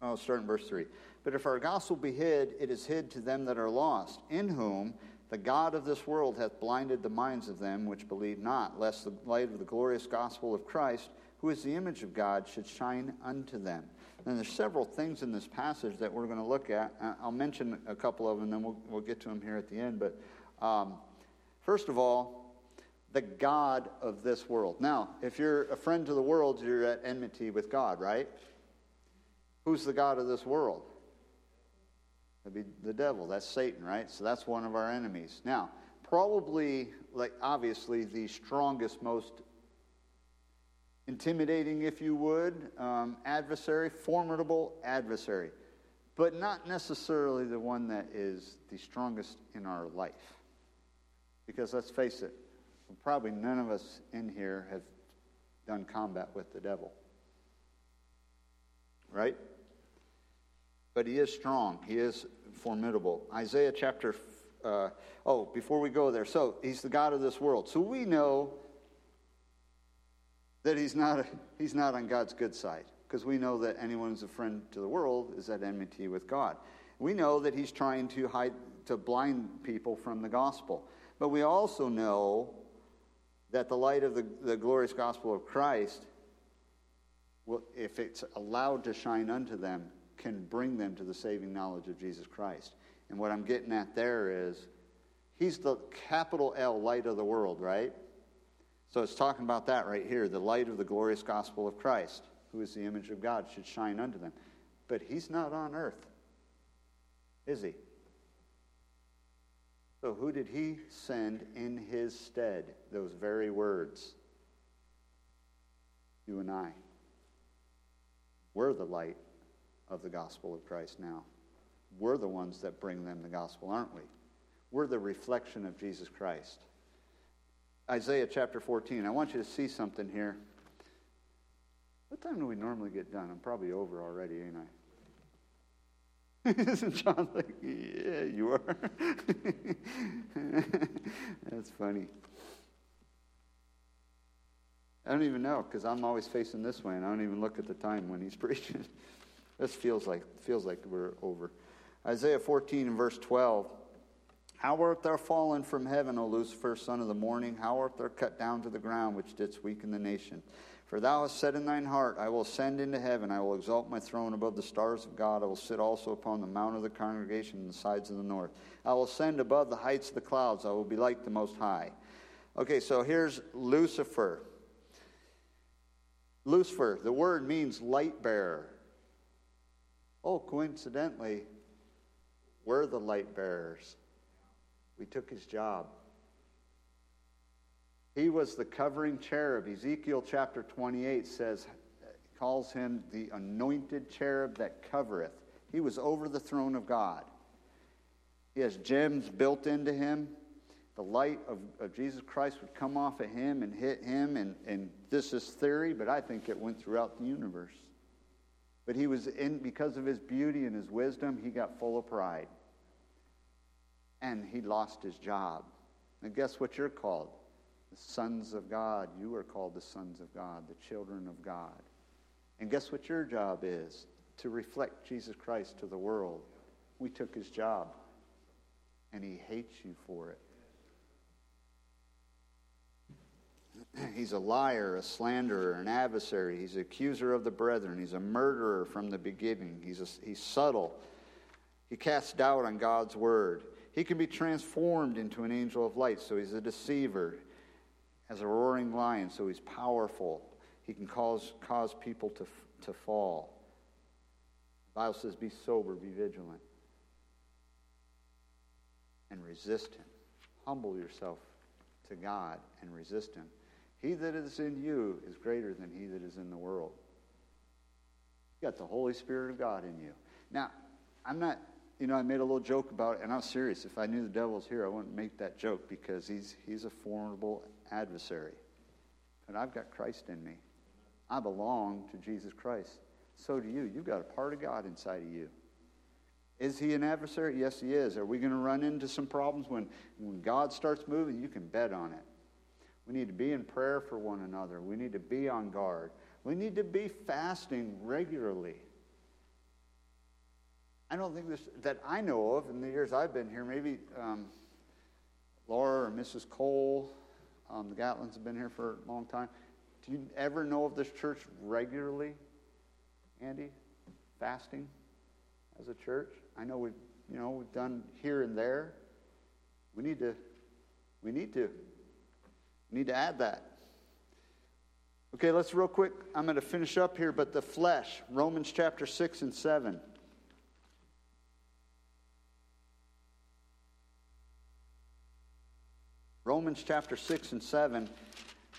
Oh, start in verse 3. But if our gospel be hid, it is hid to them that are lost, in whom the God of this world hath blinded the minds of them which believe not, lest the light of the glorious gospel of Christ, who is the image of God, should shine unto them. And there's several things in this passage that we're going to look at. I'll mention a couple of them, then we'll, we'll get to them here at the end. But um, first of all, the God of this world. Now, if you're a friend to the world, you're at enmity with God, right? Who's the God of this world? That'd be the devil. That's Satan, right? So that's one of our enemies. Now, probably, like, obviously, the strongest, most intimidating, if you would, um, adversary, formidable adversary, but not necessarily the one that is the strongest in our life. Because let's face it, probably none of us in here have done combat with the devil. Right? but he is strong. He is formidable. Isaiah chapter, uh, oh, before we go there, so he's the God of this world. So we know that he's not, he's not on God's good side because we know that anyone who's a friend to the world is at enmity with God. We know that he's trying to hide, to blind people from the gospel. But we also know that the light of the, the glorious gospel of Christ, will, if it's allowed to shine unto them, can bring them to the saving knowledge of Jesus Christ. And what I'm getting at there is, he's the capital L light of the world, right? So it's talking about that right here. The light of the glorious gospel of Christ, who is the image of God, should shine unto them. But he's not on earth, is he? So who did he send in his stead? Those very words. You and I. We're the light of the gospel of Christ now. We're the ones that bring them the gospel, aren't we? We're the reflection of Jesus Christ. Isaiah chapter 14. I want you to see something here. What time do we normally get done? I'm probably over already, ain't I? Isn't John like, yeah, you are? That's funny. I don't even know because I'm always facing this way and I don't even look at the time when he's preaching. This feels like feels like we're over. Isaiah 14 and verse 12. How art thou fallen from heaven, O Lucifer, son of the morning? How art thou cut down to the ground, which didst weaken the nation? For thou hast said in thine heart, I will ascend into heaven, I will exalt my throne above the stars of God, I will sit also upon the mount of the congregation in the sides of the north. I will ascend above the heights of the clouds, I will be like the Most High. Okay, so here's Lucifer. Lucifer, the word means light bearer. Oh, coincidentally, we're the light bearers. We took his job. He was the covering cherub. Ezekiel chapter 28 says, calls him the anointed cherub that covereth. He was over the throne of God. He has gems built into him. The light of, of Jesus Christ would come off of him and hit him. And, and this is theory, but I think it went throughout the universe. But he was in, because of his beauty and his wisdom, he got full of pride. And he lost his job. And guess what you're called? The sons of God. You are called the sons of God, the children of God. And guess what your job is? To reflect Jesus Christ to the world. We took his job. And he hates you for it. He's a liar, a slanderer, an adversary. He's an accuser of the brethren. He's a murderer from the beginning. He's, a, he's subtle. He casts doubt on God's word. He can be transformed into an angel of light, so he's a deceiver. As a roaring lion, so he's powerful. He can cause, cause people to, to fall. The Bible says, be sober, be vigilant, and resist him. Humble yourself to God and resist him. He that is in you is greater than he that is in the world. You got the Holy Spirit of God in you. Now, I'm not, you know, I made a little joke about it, and I'm serious. If I knew the devil was here, I wouldn't make that joke because he's, he's a formidable adversary. But I've got Christ in me. I belong to Jesus Christ. So do you. You've got a part of God inside of you. Is he an adversary? Yes, he is. Are we going to run into some problems when, when God starts moving? You can bet on it. We need to be in prayer for one another. We need to be on guard. We need to be fasting regularly. I don't think this, that I know of in the years I've been here, maybe um, Laura or Mrs. Cole, um, the Gatlins have been here for a long time. Do you ever know of this church regularly, Andy, fasting as a church? I know we've, you know, we've done here and there. We need to, we need to we need to add that. Okay, let's real quick. I'm going to finish up here, but the flesh, Romans chapter 6 and 7. Romans chapter 6 and 7.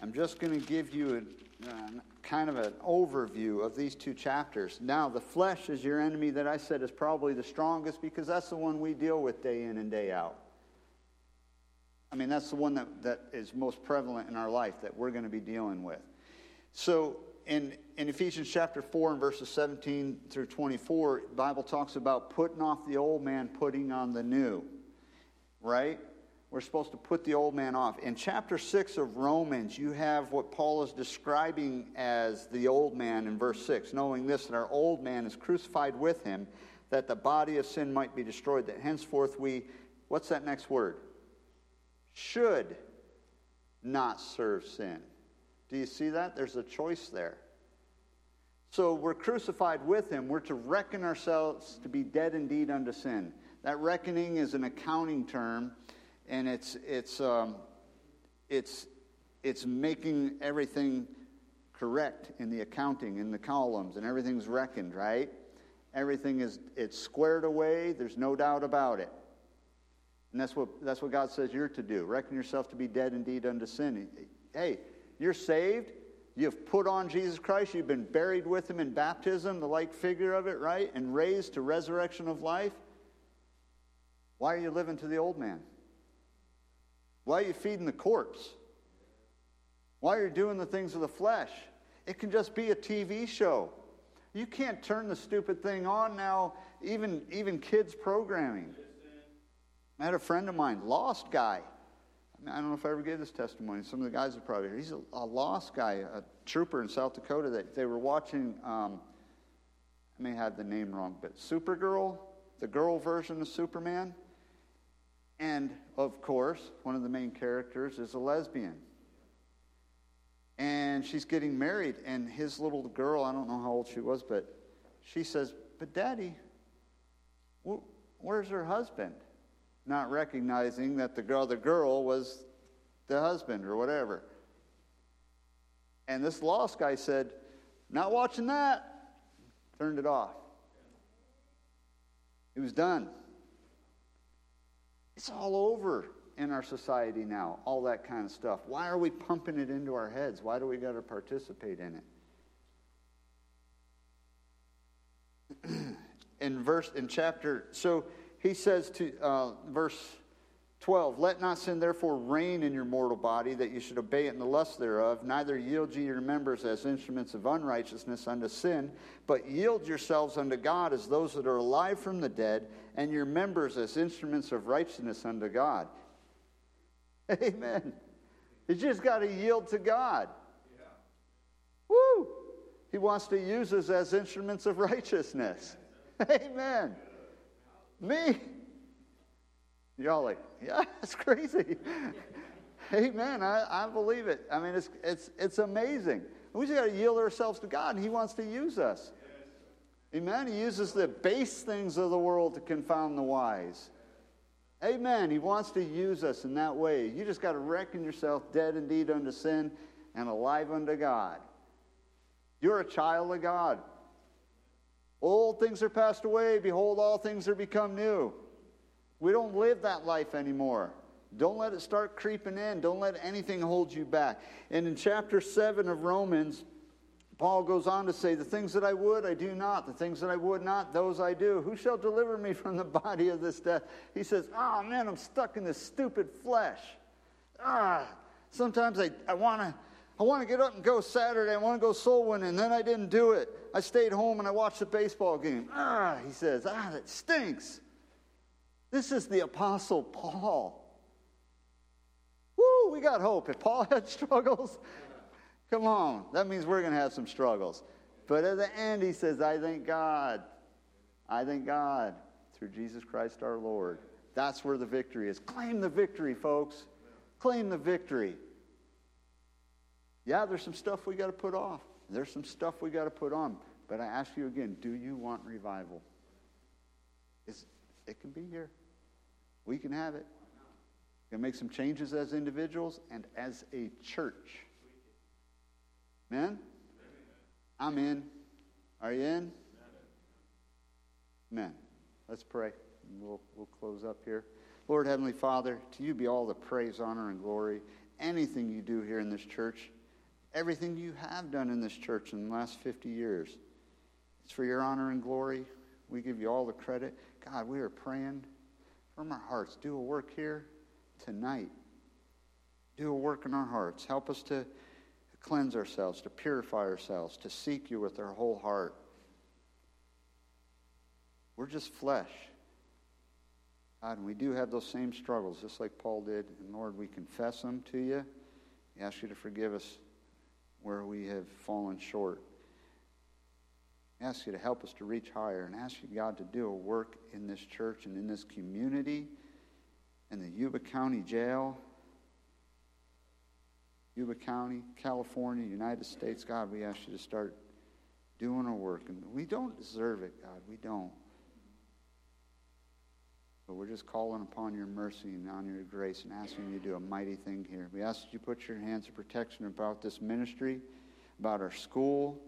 I'm just going to give you a, uh, kind of an overview of these two chapters. Now, the flesh is your enemy that I said is probably the strongest because that's the one we deal with day in and day out. I mean, that's the one that, that is most prevalent in our life that we're going to be dealing with. So in, in Ephesians chapter 4 and verses 17 through 24, the Bible talks about putting off the old man, putting on the new. Right? We're supposed to put the old man off. In chapter 6 of Romans, you have what Paul is describing as the old man in verse 6, knowing this, that our old man is crucified with him, that the body of sin might be destroyed, that henceforth we, what's that next word? Should not serve sin. Do you see that? There's a choice there. So we're crucified with him. We're to reckon ourselves to be dead indeed unto sin. That reckoning is an accounting term and it's it's um, it's it's making everything correct in the accounting in the columns and everything's reckoned right? Everything is it's squared away there's no doubt about it. And that's what that's what god says you're to do reckon yourself to be dead indeed unto sin. Hey you're saved you've put on jesus christ you've been buried with him in baptism the like figure of it right? And raised to resurrection of life. Why are you living to the old man why are you feeding the corpse? Why are you doing the things of the flesh? It can just be a TV show. You can't turn the stupid thing on now, even, even kids programming. I had a friend of mine, lost guy. I, don't know if I ever gave this testimony. Some of the guys have probably heard. He's a, a lost guy, a trooper in South Dakota that they were watching. Um, I may have the name wrong, but Supergirl, the girl version of Superman. And of course, one of the main characters is a lesbian. And she's getting married, and his little girl, I don't know how old she was, but she says, But daddy, where's her husband? Not recognizing that the girl, the girl was the husband or whatever. And this lost guy said, Not watching that. Turned it off. It was done. It's all over in our society now, all that kind of stuff. Why are we pumping it into our heads? Why do we got to participate in it? in verse in chapter so he says to uh, verse 12 let not sin therefore reign in your mortal body that you should obey it in the lust thereof neither yield ye your members as instruments of unrighteousness unto sin but yield yourselves unto god as those that are alive from the dead and your members as instruments of righteousness unto God. Amen. You just got to yield to God. Yeah. Woo! He wants to use us as instruments of righteousness. Amen. Me? Y'all like, yeah, that's crazy. Amen. I, I believe it. I mean, it's, it's, it's amazing. We just got to yield ourselves to God, and He wants to use us. Amen. He uses the base things of the world to confound the wise. Amen. He wants to use us in that way. You just got to reckon yourself dead indeed unto sin and alive unto God. You're a child of God. Old things are passed away. Behold, all things are become new. We don't live that life anymore. Don't let it start creeping in. Don't let anything hold you back. And in chapter 7 of Romans, Paul goes on to say, The things that I would, I do not. The things that I would not, those I do. Who shall deliver me from the body of this death? He says, Oh man, I'm stuck in this stupid flesh. Ah, sometimes I, I want to. I want to get up and go Saturday. I want to go soul winning, and then I didn't do it. I stayed home and I watched the baseball game. Ah, he says, ah, that stinks. This is the Apostle Paul. Woo, we got hope. If Paul had struggles, Come on. That means we're going to have some struggles. But at the end, he says, I thank God. I thank God through Jesus Christ our Lord. That's where the victory is. Claim the victory, folks. Claim the victory. Yeah, there's some stuff we got to put off. There's some stuff we got to put on. But I ask you again do you want revival? It's, it can be here. We can have it. We can make some changes as individuals and as a church. Amen? I'm in. Are you in? Amen. Let's pray. We'll, we'll close up here. Lord Heavenly Father, to you be all the praise, honor, and glory. Anything you do here in this church, everything you have done in this church in the last 50 years, it's for your honor and glory. We give you all the credit. God, we are praying from our hearts. Do a work here tonight. Do a work in our hearts. Help us to cleanse ourselves, to purify ourselves, to seek you with our whole heart. We're just flesh. God, and we do have those same struggles, just like Paul did. And Lord, we confess them to you. We ask you to forgive us where we have fallen short. Ask you to help us to reach higher and ask you, God, to do a work in this church and in this community, in the Yuba County Jail, Yuba County, California, United States. God, we ask you to start doing a work. And we don't deserve it, God. We don't. But we're just calling upon your mercy and on your grace and asking you to do a mighty thing here. We ask that you put your hands of protection about this ministry, about our school,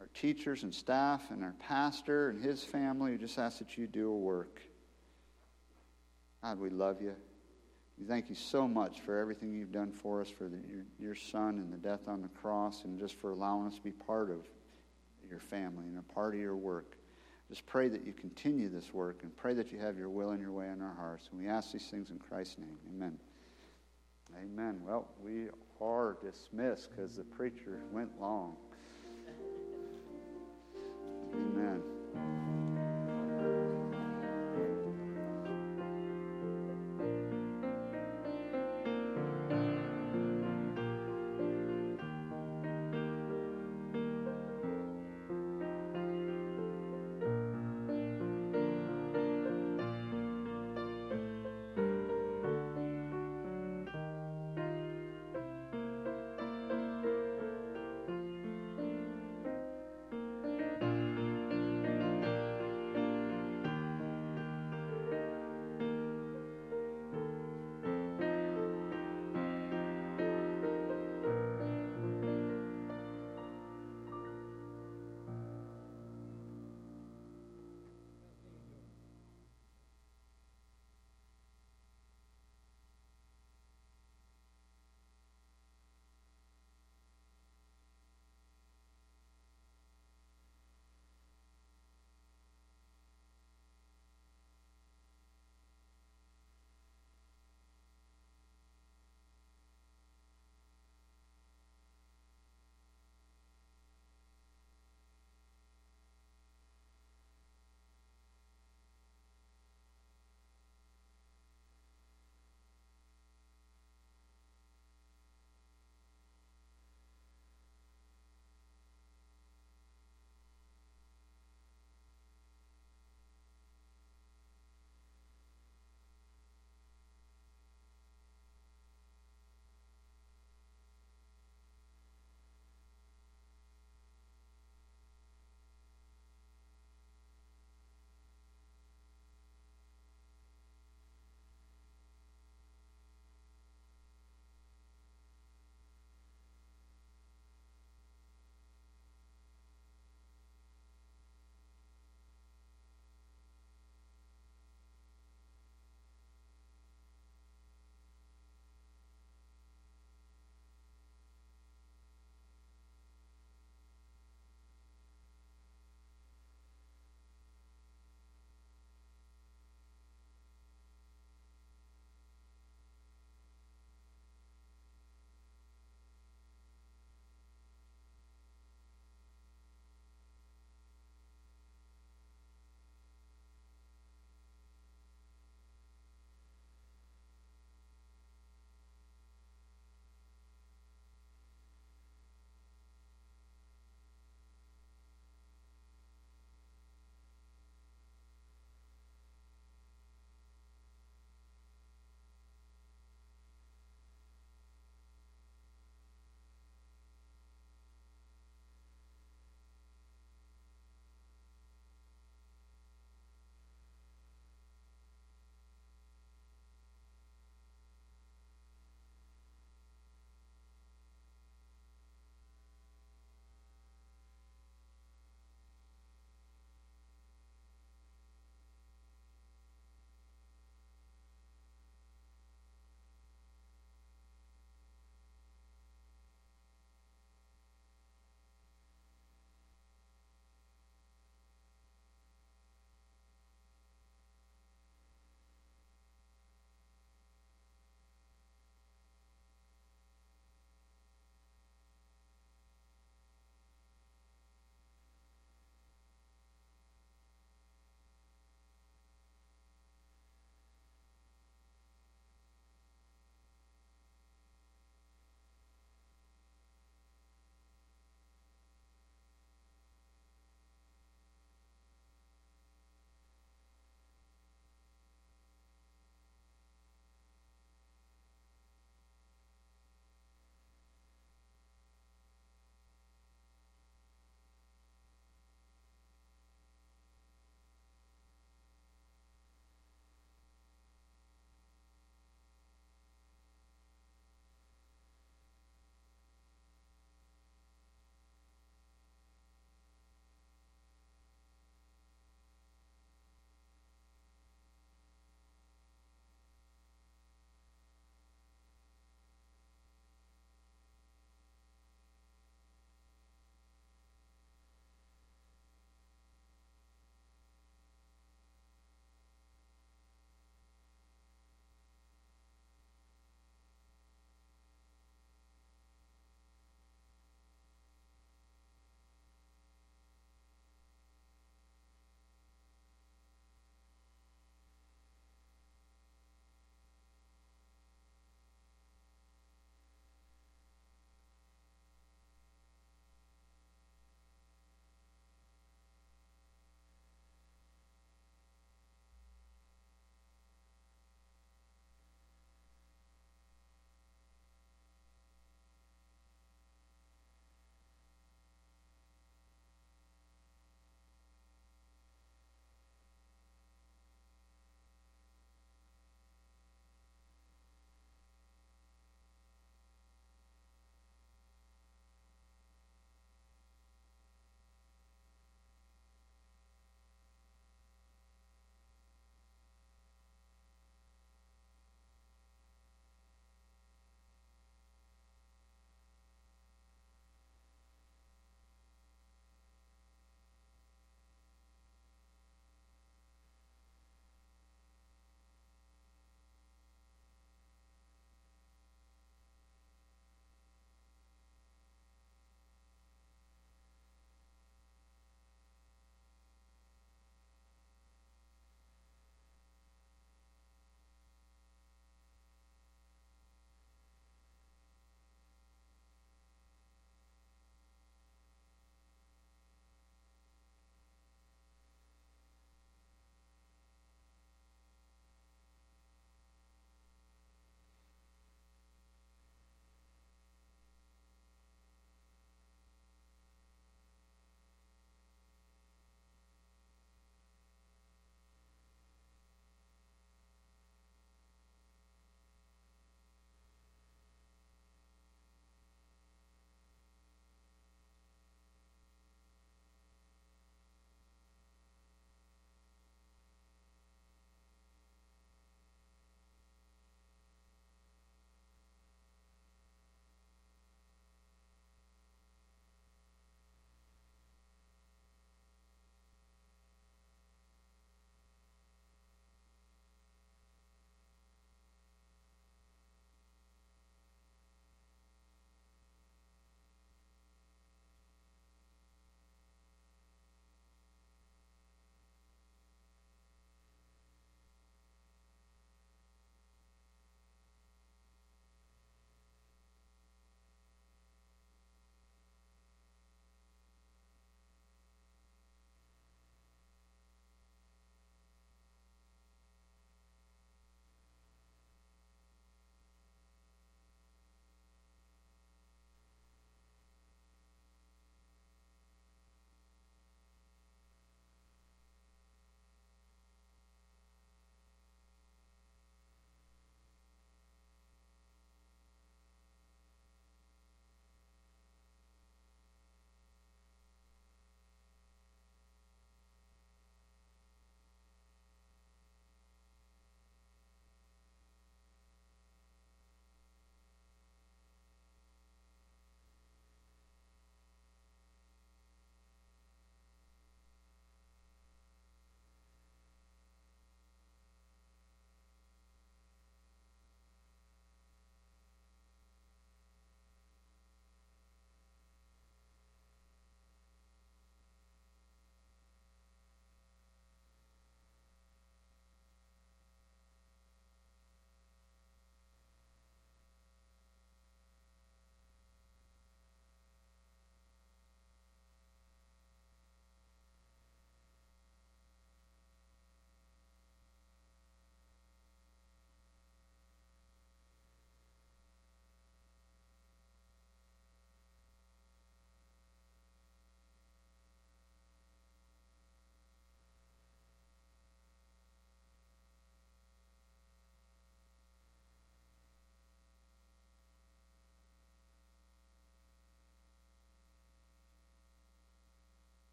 our teachers and staff, and our pastor and his family. We just ask that you do a work. God, we love you. We thank you so much for everything you've done for us, for the, your, your son and the death on the cross, and just for allowing us to be part of your family and a part of your work. Just pray that you continue this work and pray that you have your will and your way in our hearts. And we ask these things in Christ's name. Amen. Amen. Well, we are dismissed because the preacher went long. Amen.